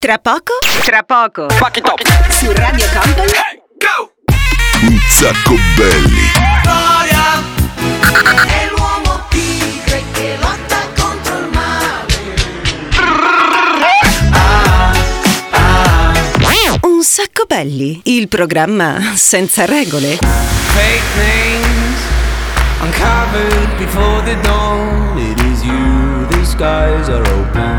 Tra poco? Tra poco. Fuck it up. Su Radio Company? Hey, go! Un sacco belli. Gloria è l'uomo tigre che lotta contro il male. Un sacco belli. Il programma senza regole. Fake names uncovered before the dawn. It is you, the skies are open.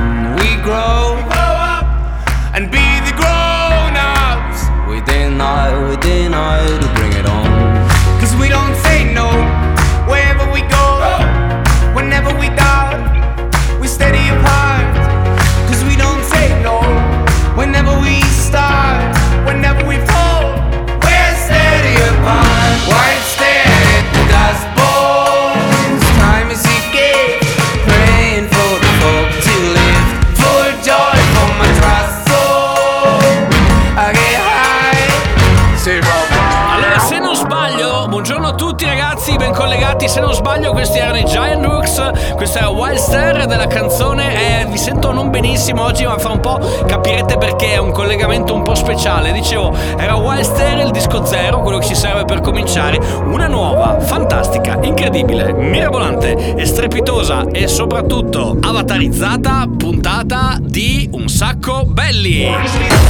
Se non sbaglio, questi erano i Giant Rooks. Questa era Wild Star della canzone. E vi sento non benissimo oggi, ma fra un po' capirete perché è un collegamento un po' speciale. Dicevo, era Wild Star il disco zero, quello che ci serve per cominciare. Una nuova, fantastica, incredibile, mirabolante e strepitosa e soprattutto avatarizzata puntata di Un sacco belli.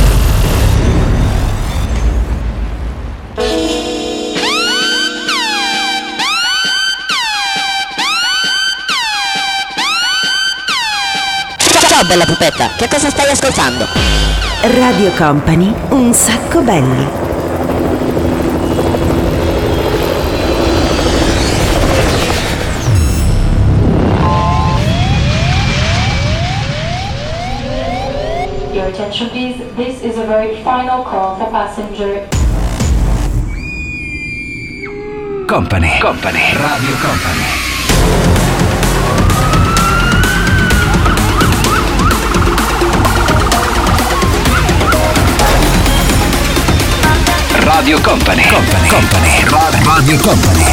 Bella pupetta, che cosa stai ascoltando? Radio Company. Un sacco belli. Your attention please. This is a very final call for passenger Company. Company. Radio Company. Radio Company. Company. Company. Radio Company.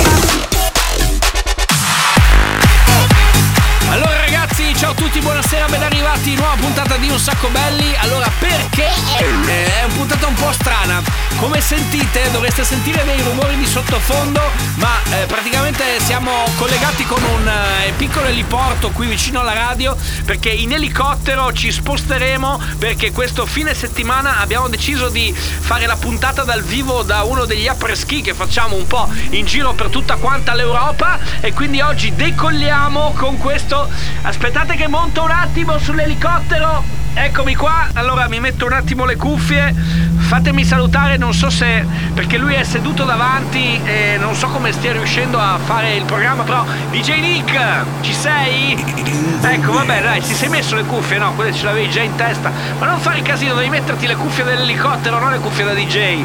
Allora ragazzi, ciao a tutti, buonasera, ben arrivati, nuova puntata di Un Sacco Belli. Allora, perché? Eh, è una puntata un po' strana. Come sentite, dovreste sentire dei rumori di sottofondo, ma eh, praticamente siamo collegati con un eh, piccolo eliporto qui vicino alla radio, perché in elicottero ci sposteremo, perché questo fine settimana abbiamo deciso di fare la puntata dal vivo da uno degli apres-ski che facciamo un po' in giro per tutta quanta l'Europa. E quindi oggi decolliamo con questo. Aspettate che monto un attimo sull'elicottero eccomi qua allora mi metto un attimo le cuffie fatemi salutare non so se perché lui è seduto davanti e non so come stia riuscendo a fare il programma però DJ Nick ci sei? ecco vabbè dai ti sei messo le cuffie no quelle ce l'avevi già in testa ma non fare casino devi metterti le cuffie dell'elicottero non le cuffie da DJ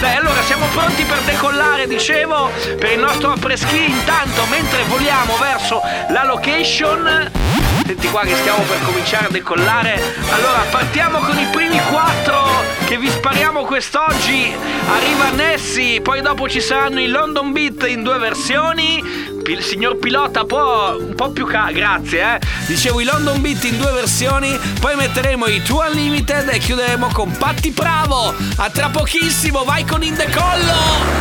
dai, allora siamo pronti per decollare, dicevo, per il nostro après-ski. Intanto, mentre voliamo verso la location, senti qua che stiamo per cominciare a decollare. Allora, partiamo con i primi quattro che vi spariamo quest'oggi. Arriva Nessie, poi dopo ci saranno i London Beat in due versioni. Pi- signor pilota, può un po' più ca- grazie, eh. Dicevo i London Beat in due versioni, poi metteremo i Two Unlimited e chiuderemo con Patti Bravo. A tra pochissimo, vai con in decollo!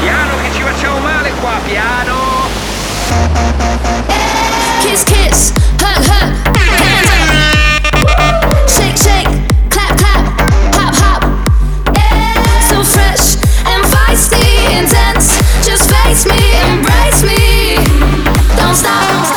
Piano che ci facciamo male qua, piano! Kiss, kiss, hug, hug, hands up. Shake, shake, clap, clap, hop, hop. So fresh intense. Just face me, embrace me. Don't stop, don't stop,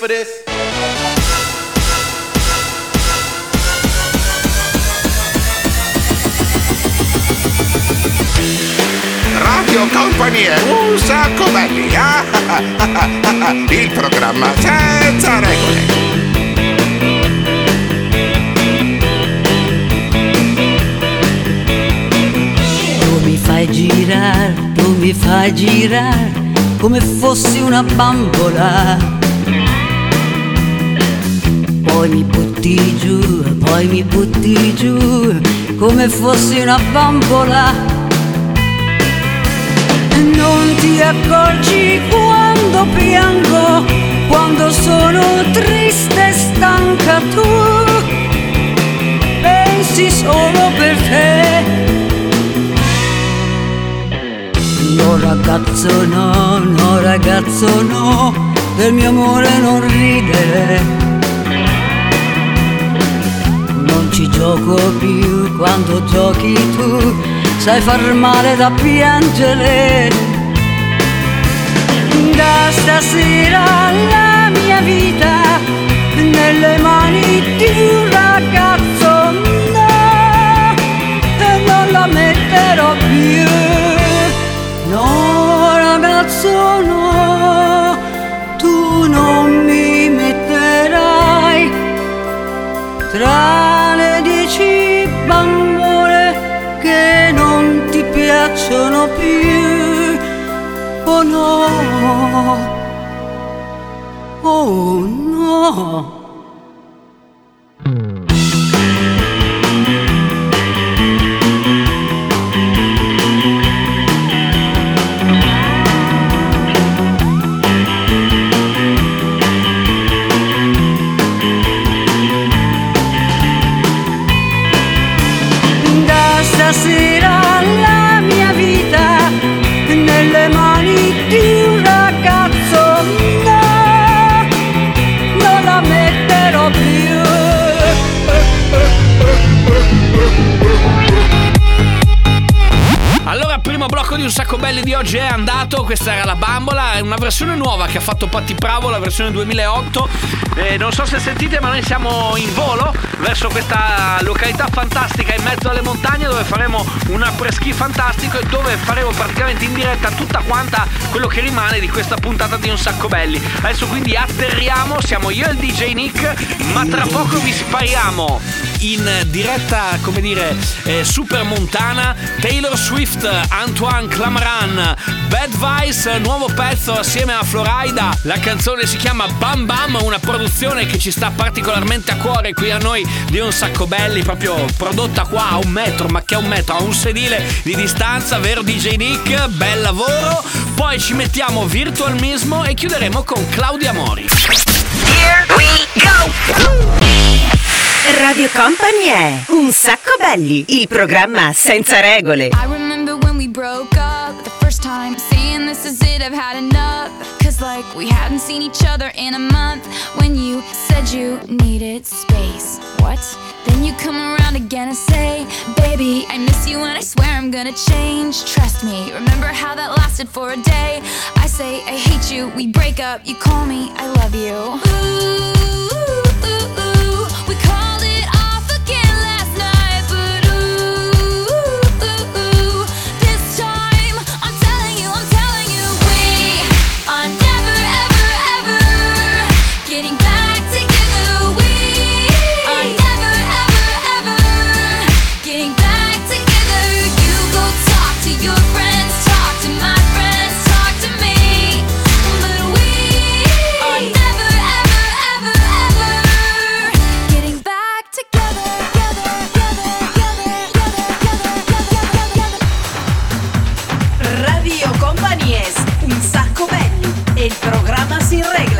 for this? Radio Company è un sacco belli. ah, ah, ah, ah, ah, Il programma senza regole. Tu mi fai girare, tu mi fai girare come fossi una bambola. Poi mi butti giù, poi mi butti giù come fossi una bambola. Non ti accorgi quando piango, quando sono triste e stanca tu. Pensi solo per te. No ragazzo no, no ragazzo no, del mio amore non ridere. Ci gioco più quando giochi tu, sai far male da piangere. Da stasera la mia vita nelle mani di un ragazzo oh no. Un sacco belli di oggi è andato. Questa era la bambola, è una versione nuova che ha fatto Patti Bravo, la versione 2008. Eh, non so se sentite, ma noi siamo in volo verso questa località fantastica in mezzo alle montagne dove faremo un après-ski fantastico e dove faremo praticamente in diretta tutta quanta quello che rimane di questa puntata di un sacco belli. Adesso quindi atterriamo, siamo io e il DJ Nick, ma tra poco vi spariamo in diretta, come dire, eh, super montana Taylor Swift, Antoine Clamaran, Bad Vice, nuovo pezzo assieme a Florida. La canzone si chiama Bam Bam, una produzione che ci sta particolarmente a cuore qui a noi di un sacco belli, proprio prodotta qua a un metro, ma che a un metro, a un sedile di distanza, vero DJ Nick? Bel lavoro. Poi ci mettiamo Virtual Mismo e chiuderemo con Claudia Mori. Here we go! Radio Company è Un sacco belli, il programma senza regole. I remember when we broke up the first time, saying this is it, I've had enough. Cause like we hadn't seen each other in a month. When you said you needed space. What? Then you come around again and say, Baby, I miss you and I swear I'm gonna change. Trust me, remember how that lasted for a day? I say, I hate you, we break up, you call me, I love you. Ooh, ooh, ooh, Company es Un sacco belli, el programa sin reglas. Radio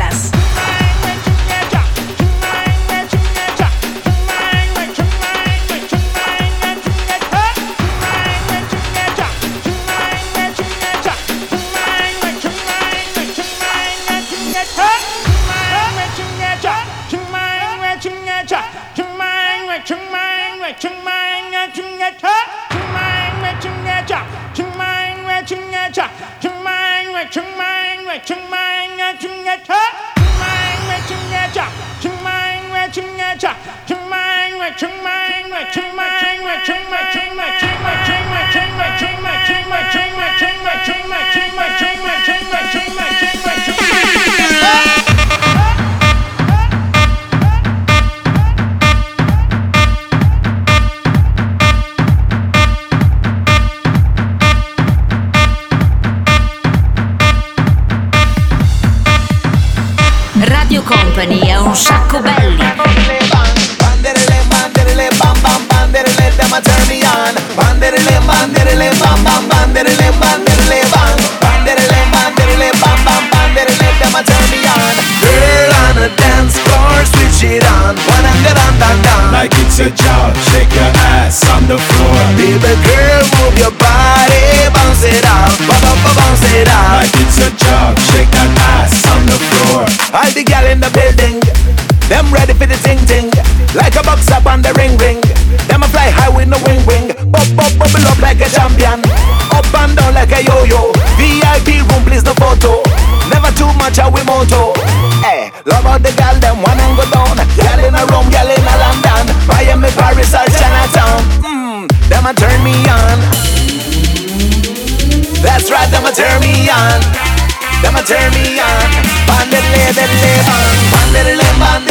ready for the ting ting. Like a box up on the ring ring. Them a fly high with no wing wing. Bop bop bubble up like a champion. Up and down like a yo yo. VIP room, please no photo. Never too much how we moto. Hey, love how the gal them one and go down. Gal in a room, gal in a London, Miami, Paris or Chinatown. Mmm, them a turn me on. That's right, them a turn me on. Them a turn me on. Banderele, bang. Banderele, banderele,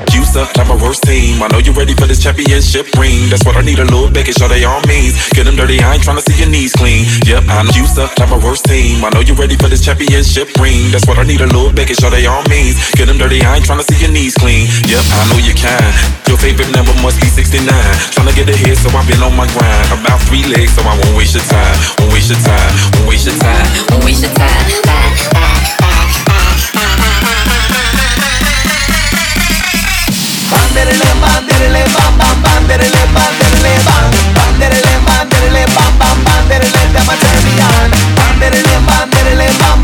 Them a worst team. I know you ready for this championship ring. That's what I need a little bit, show they all means. Get them dirty, I ain't tryna see your knees clean. Yep, I know Houston, not my worst team. I know you ready for this championship ring. That's what I need a little bit, show they all means. Get them dirty, I ain't tryna see your knees clean. Yep, I know you can. Your favorite number must be 69. Tryna get ahead, so I've been on my grind. About three legs, so I won't waste your time. Won't waste your time. Won't waste your time. Won't waste your time. பாந்தரலே பாந்தரலே பாம் பாம் பாந்தரலே பாந்தரலே பாம். பாந்தரலே பாந்தரலே பாம் பாம் பாந்தரலே தம தர்மியான் பாந்தரலே பாந்தரலே பாம்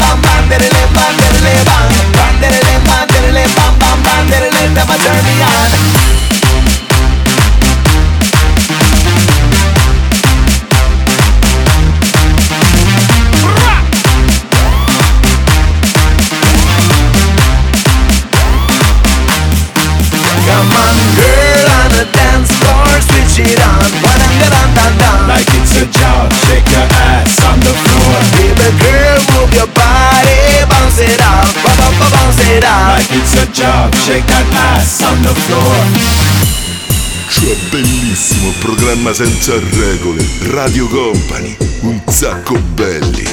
programma senza regole, Radio Company, un sacco belli.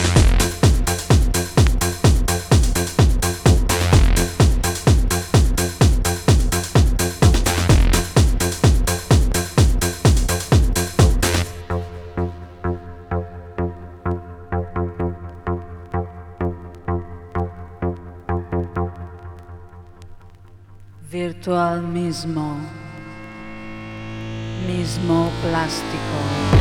Virtual mismo. Mismo plástico.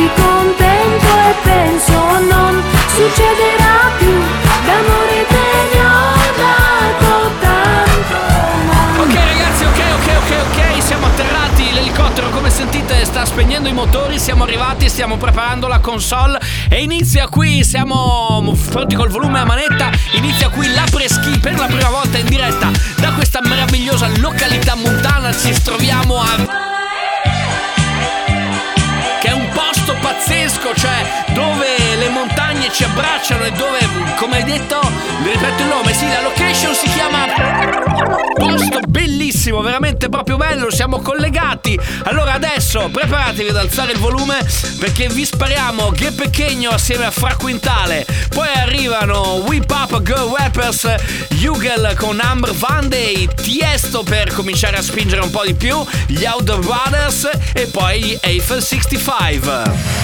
Farti contento e penso non succederà più. D'amore te ne ho dato tanto. Ok ragazzi, ok, ok, ok, ok, siamo atterrati, l'elicottero come sentite sta spegnendo i motori, siamo arrivati, stiamo preparando la console. E inizia qui, siamo pronti col volume a manetta, inizia qui la preschi per la prima volta in diretta da questa meravigliosa località montana, ci troviamo a... pazzesco, cioè dove le montagne ci abbracciano e dove, come hai detto, ripeto il nome, sì, la location si chiama posto bellissimo, veramente proprio bello, siamo collegati. Allora adesso preparatevi ad alzare il volume perché vi spariamo Che Pechegno assieme a Fra Quintale. Poi arrivano Whip Up Go Rappers, Hugel con Amber Van Tiesto per cominciare a spingere un po' di più, gli Outdoor Brothers e poi gli Eiffel 65.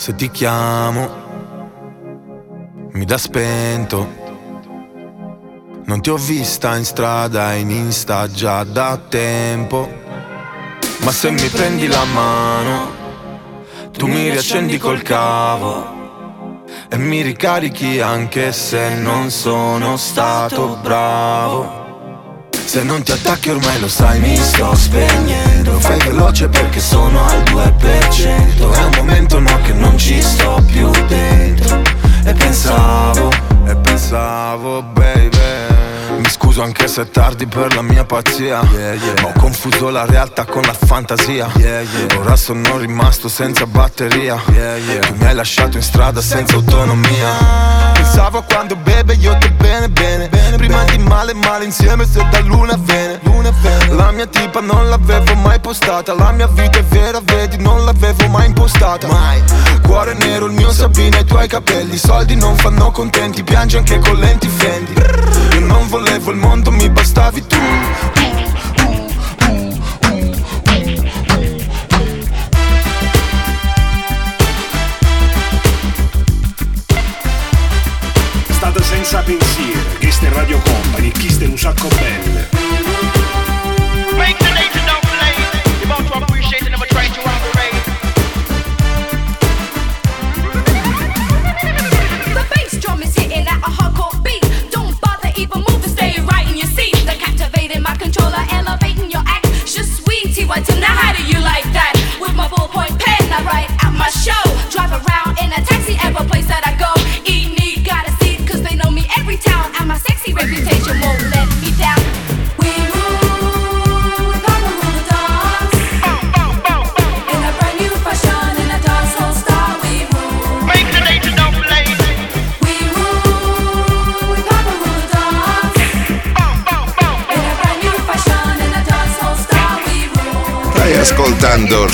Se ti chiamo, mi dà spento. Non ti ho vista in strada, in Insta già da tempo. Ma se mi prendi la mano, tu mi riaccendi col cavo. E mi ricarichi anche se non sono stato bravo. Se non ti attacchi ormai lo sai mi sto spegnendo. Fai veloce perché sono al 2% È un momento no che non ci sto più dentro. E pensavo, e pensavo baby. Mi scuso anche se è tardi per la mia pazzia. Ma ho confuso la realtà con la fantasia. Ora sono rimasto senza batteria. Tu mi hai lasciato in strada senza autonomia. Pensavo quando beve io te bene bene bene Prima di male male insieme se da luna vene La mia tipa non l'avevo mai postata La mia vita è vera vedi non l'avevo mai impostata. Mai. Cuore nero il mio Sabina e i tuoi capelli. Soldi non fanno contenti piangi anche con lenti fendi. Io non volevo il mondo mi bastavi tu. Radio Company, Kiss un sacco belle.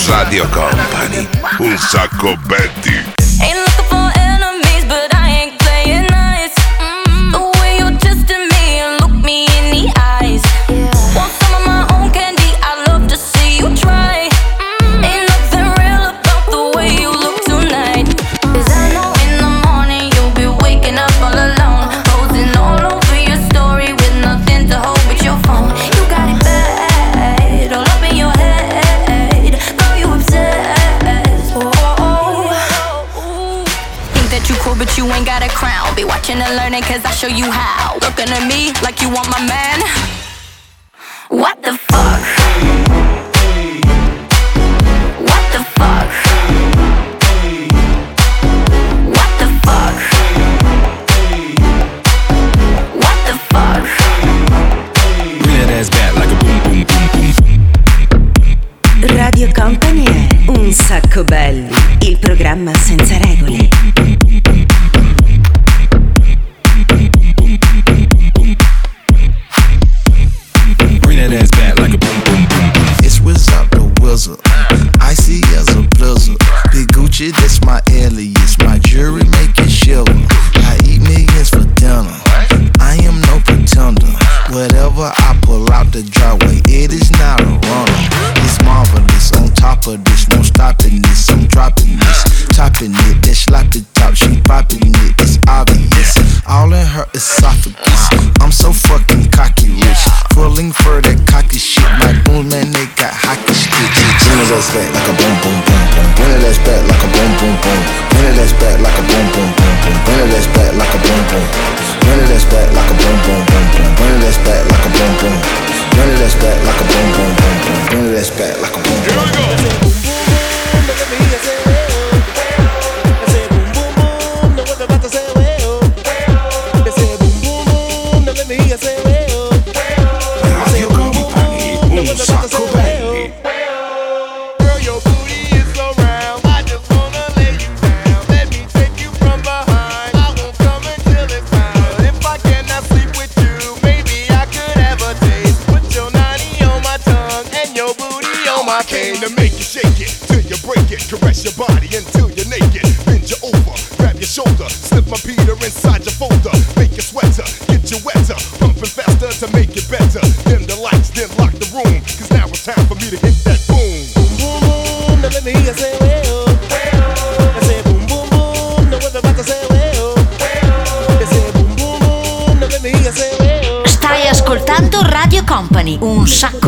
Radio Company. Un sacco bet.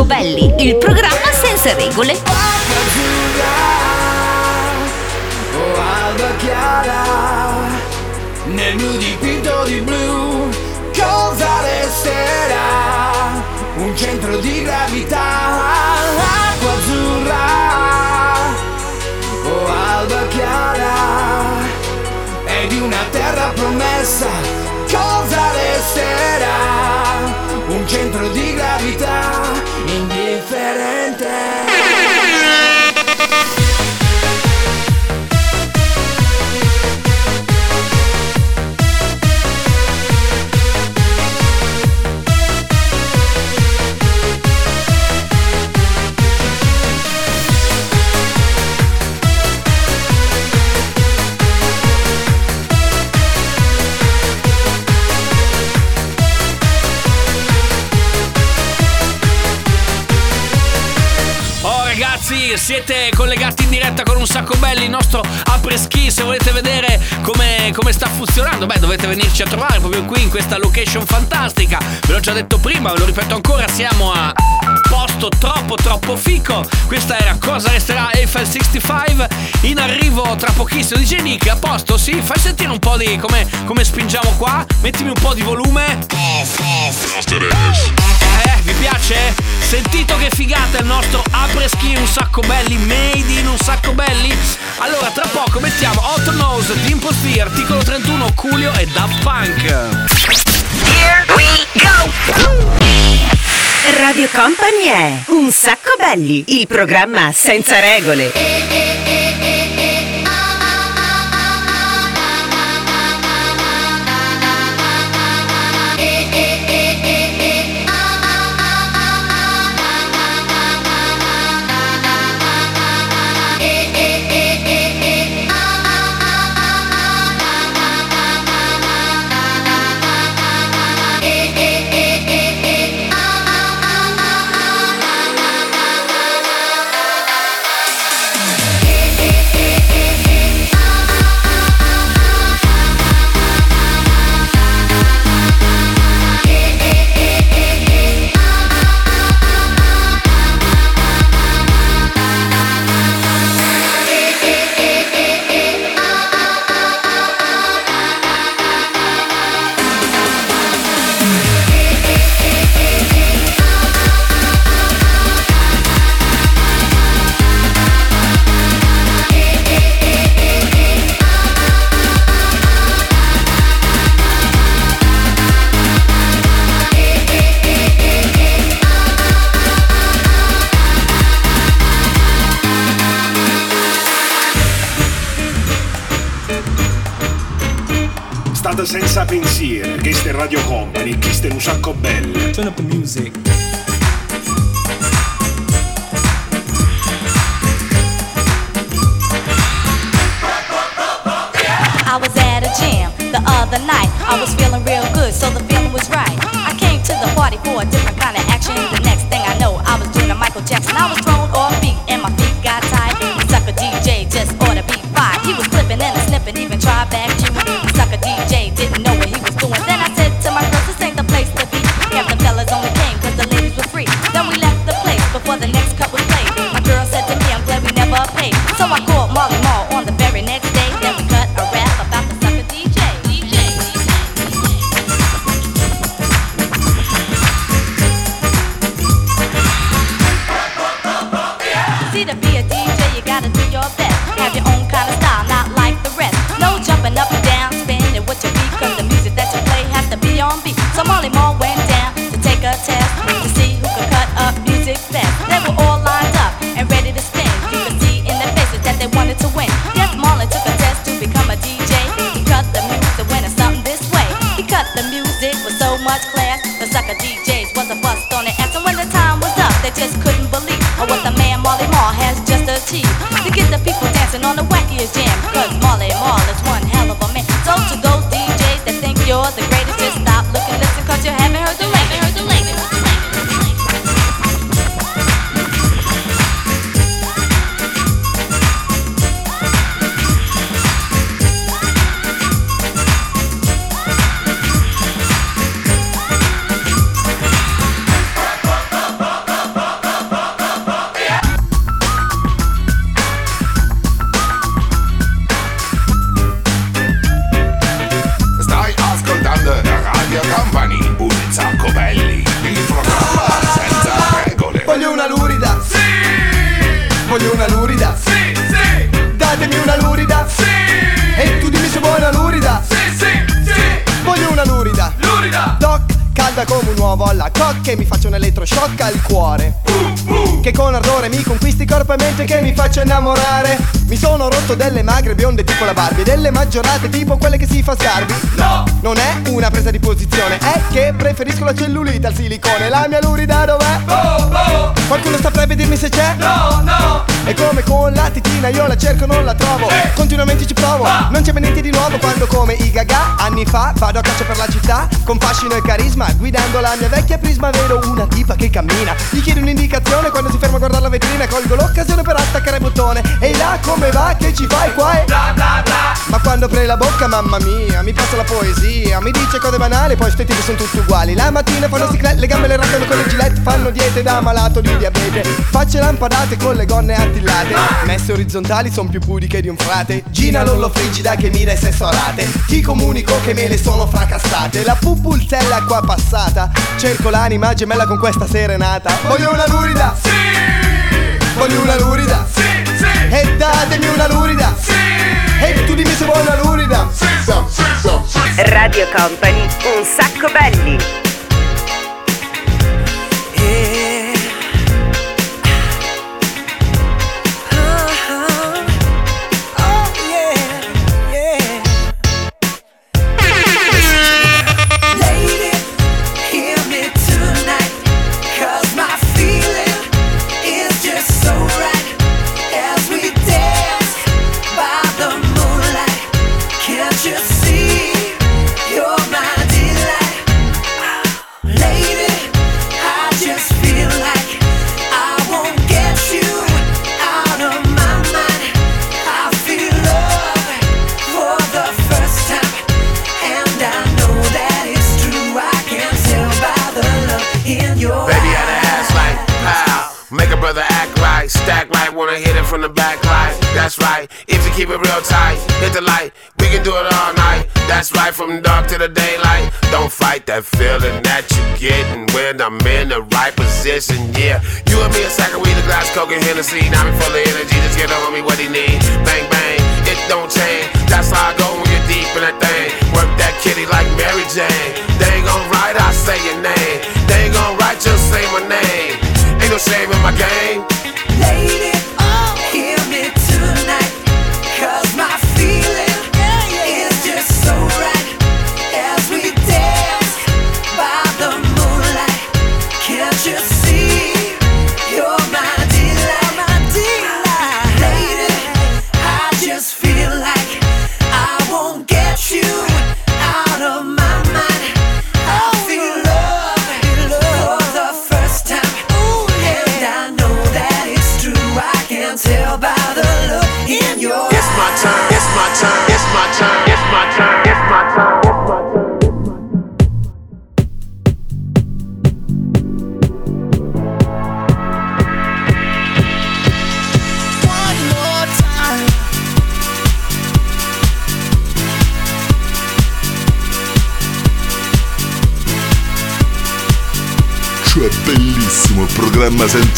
Belli, il programma senza regole. siete collegati diretta con un sacco belli il nostro apreschi. Se volete vedere come, come, sta funzionando, beh, dovete venirci a trovare proprio qui in questa location fantastica. Ve l'ho già detto prima, ve lo ripeto ancora, siamo a posto troppo troppo fico. Questa era cosa resterà Eiffel 65. In arrivo tra pochissimo DJ Nick, a posto, sì, fai sentire un po' di come, come spingiamo qua, mettimi un po' di volume. Eh, vi piace? Sentito che figata il nostro apreschi, un sacco belli, made in un sacco sacco belli? Allora tra poco mettiamo Hot Nose, Dimple P, articolo 31, Culio e Daft Punk. Here we go! Radio Company è Un sacco belli, il programma senza regole. nuovo alla cocca e mi faccio un elettroshock al cuore Che con ardore mi conquisti corpo e mente che mi faccio innamorare Mi sono rotto delle magre bionde tipo la Barbie Delle maggiorate tipo quelle che si fa sgarbi No! Non è una presa di posizione È che preferisco la cellulite al silicone La mia lurida dov'è? Bo, bo. Qualcuno saprebbe dirmi se c'è? No, no! Come con la titina io la cerco non la trovo. Continuamente ci provo, non c'è mai niente di nuovo Quando come i gaga, anni fa Vado a caccia per la città, con fascino e carisma Guidando la mia vecchia prisma vedo una tipa che cammina. Gli chiedo un'indicazione quando si ferma a guardare la vetrina Colgo l'occasione per attaccare il bottone. Ehi là come va, che ci fai qua? E bla bla bla. Ma quando apre la bocca, mamma mia Mi passa la poesia, mi dice cose banali Poi sti tipi sono tutti uguali. La mattina fanno ciclette, le gambe le raccano con le gilette Fanno diete da malato di diabete. Facce lampadate con le gonne attillate Messe orizzontali son più pudiche di un frate. Gina Lollo frigida che mira e sessualate Ti comunico che me le sono fracassate. La pupulzella qua passata. Cerco l'anima gemella con questa serenata. Voglio una lurida. Sì. Voglio una lurida. Sì, sì. E datemi una lurida. Sì. E tu dimmi se vuoi una lurida. Sì, sì, sì, Radio Company, un sacco belli.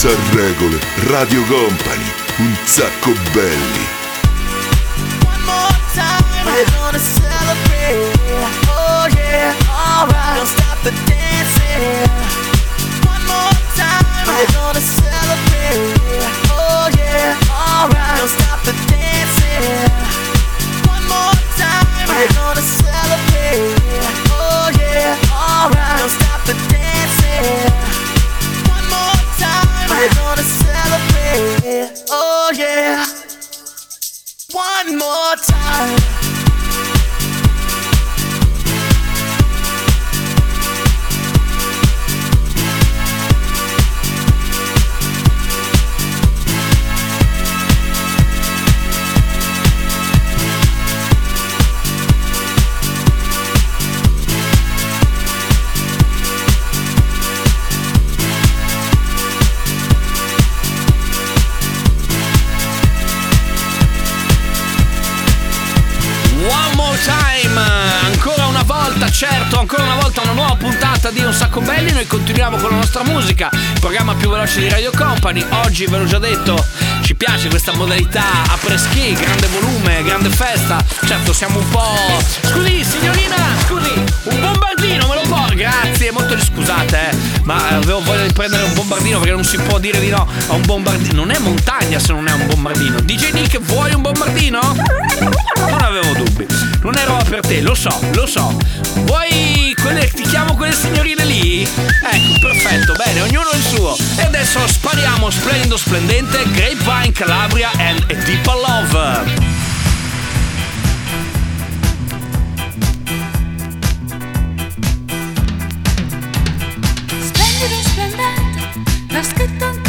Senza regole. Radio Company, un sacco belli. One more time. We're gonna celebrate. Oh yeah, alright. Don't stop the dancing. Puntata di Un Sacco Belli. Noi continuiamo con la nostra musica, il programma più veloce di Radio Company. Oggi ve l'ho già detto, ci piace questa modalità a preschi, grande volume, grande festa. Certo, siamo un po'. Scusi, signorina, scusi, un bombardino me lo può? Grazie, molto scusate, eh, ma avevo voglia di prendere un bombardino perché non si può dire di no a un bombardino. Non è montagna se non è un bombardino. DJ Nick, vuoi un bombardino? Non avevo dubbi. Non roba per te, lo so, lo so. Vuoi quelle. ti chiamo quelle signorine lì? Ecco, perfetto, bene, ognuno il suo. E adesso spariamo splendido splendente Grapevine Calabria and a Deeper Love. Splendido, splendente, l'ha scritto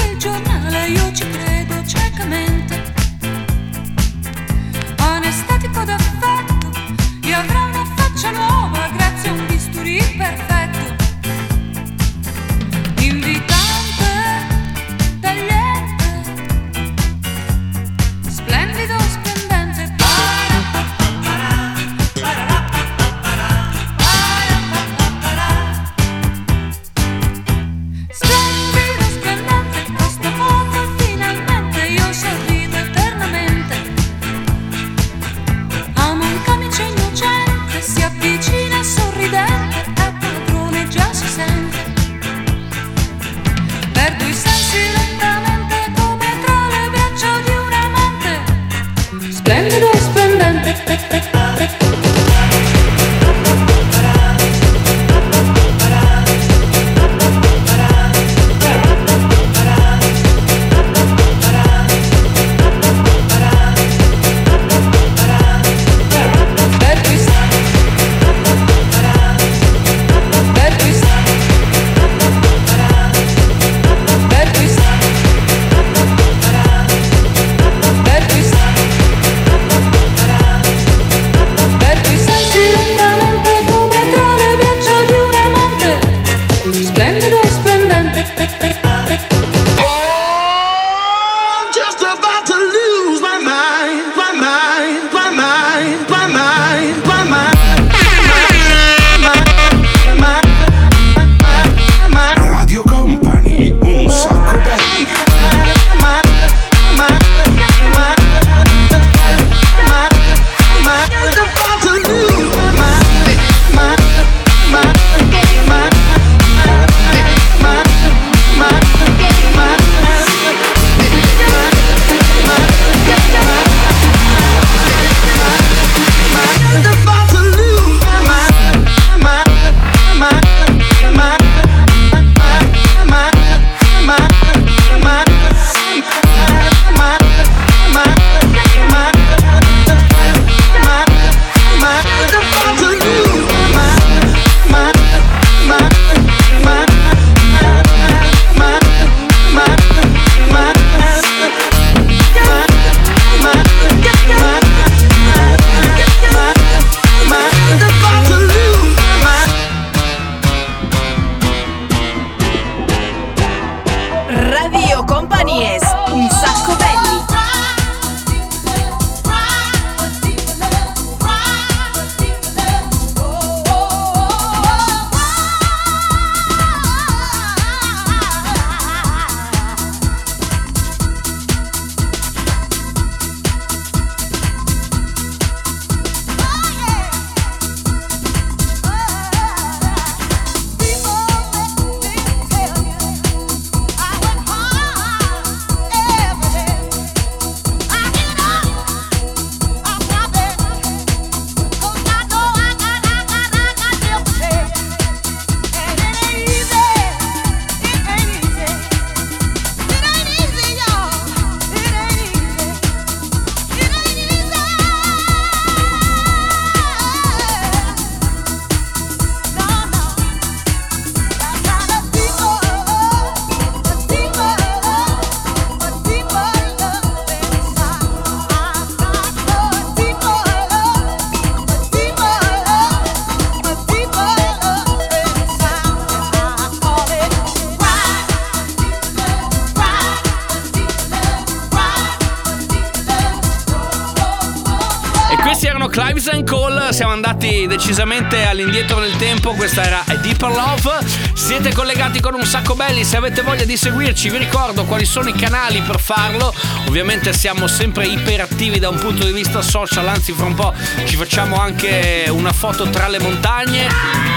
decisamente all'indietro nel tempo, questa era A Deeper Love. Siete collegati con un sacco belli, se avete voglia di seguirci vi ricordo quali sono i canali per farlo. Ovviamente siamo sempre iperattivi da un punto di vista social, anzi fra un po' ci facciamo anche una foto tra le montagne.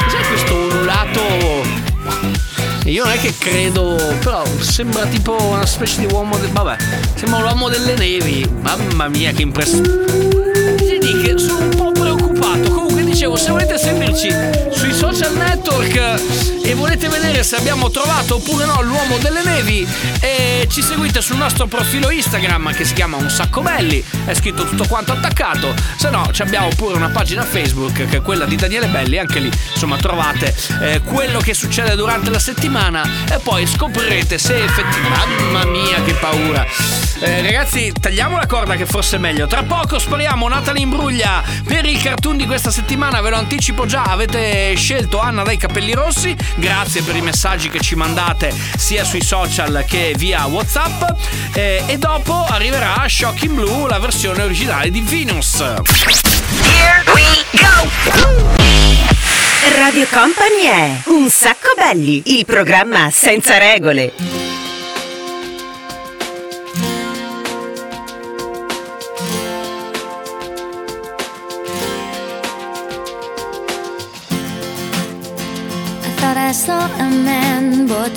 Cos'è questo ululato? Io non è che credo, però sembra tipo una specie di uomo del. Vabbè, sembra l'uomo delle nevi. Mamma mia, che impressione. Dicevo, se volete seguirci sui social network e volete vedere se abbiamo trovato oppure no l'uomo delle nevi e ci seguite sul nostro profilo Instagram che si chiama Un Sacco Belli, è scritto tutto quanto attaccato, se no abbiamo pure una pagina Facebook che è quella di Daniele Belli, anche lì insomma trovate eh, quello che succede durante la settimana e poi scoprirete se effettivamente... Mamma mia che paura! Eh, ragazzi, tagliamo la corda che forse è meglio. Tra poco spariamo Natalie Imbruglia per il cartoon di questa settimana, ve lo anticipo già, avete scelto Anna dai capelli rossi. Grazie per i messaggi che ci mandate sia sui social che via WhatsApp. Eh, e dopo arriverà Shocking Blue, la versione originale di Venus. Here we go! Radio Company è Un Sacco Belli, il programma senza regole.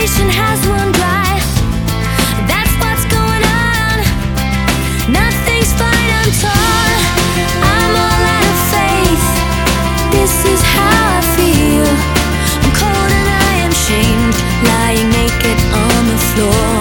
Conversation has. That's what's going on. Nothing's fine, I'm torn. I'm all out of faith. This is how I feel. I'm cold and I am shamed, lying naked on the floor.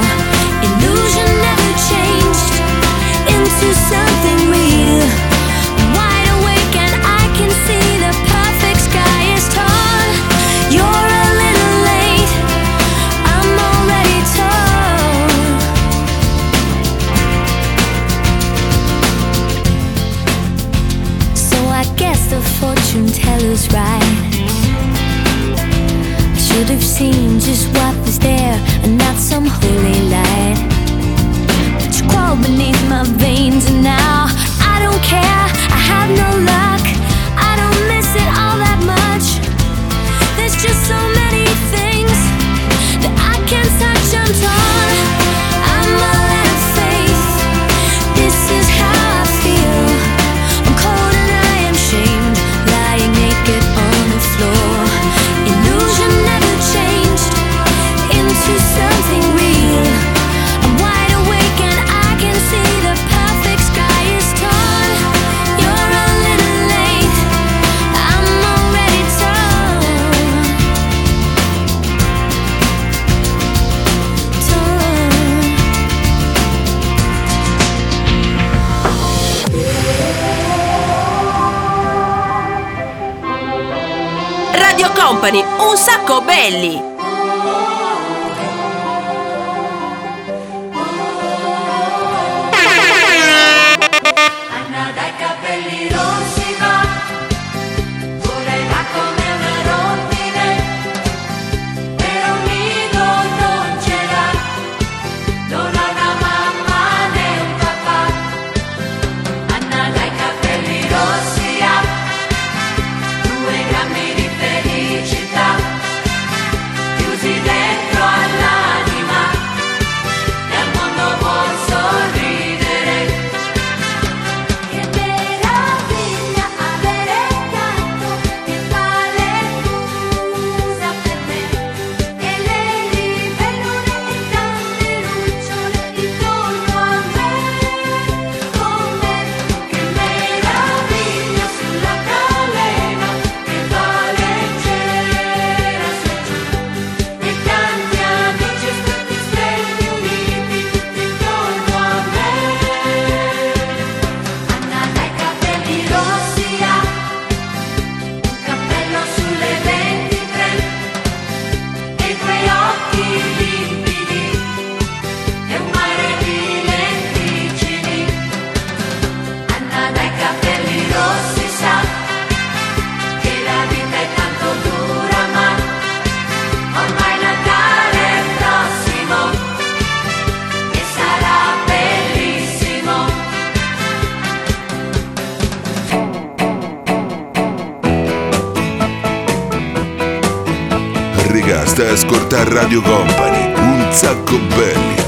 Stai ascoltando Radio Company, un sacco belli.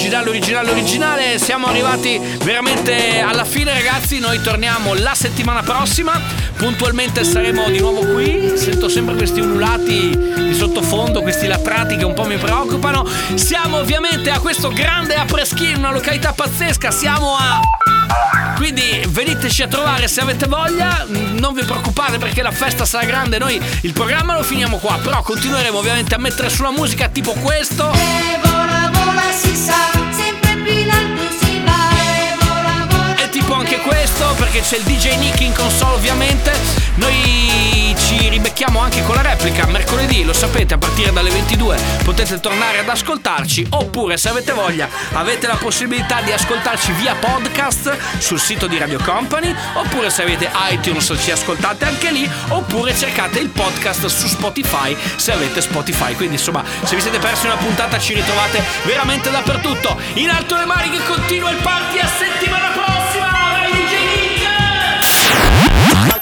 Proprio quella originale, originale, originale. Siamo arrivati veramente alla fine, ragazzi. Noi torniamo la settimana prossima. Puntualmente saremo di nuovo qui. Sento sempre questi ululati di sottofondo, questi latrati che un po' mi preoccupano. Siamo ovviamente a questo grande apres-ski in una località pazzesca. Siamo a. Quindi veniteci a trovare se avete voglia, non vi preoccupate perché la festa sarà grande, noi il programma lo finiamo qua, però continueremo ovviamente a mettere sulla musica tipo questo. Questo, perché c'è il DJ Nick in console ovviamente. Noi ci ribecchiamo anche con la replica mercoledì, lo sapete, a partire dalle 22 potete tornare ad ascoltarci, oppure se avete voglia avete la possibilità di ascoltarci via podcast sul sito di Radio Company, oppure se avete iTunes ci ascoltate anche lì, oppure cercate il podcast su Spotify se avete Spotify. Quindi insomma, se vi siete persi una puntata ci ritrovate veramente dappertutto. In alto le mani che continua il party a settimana prossima!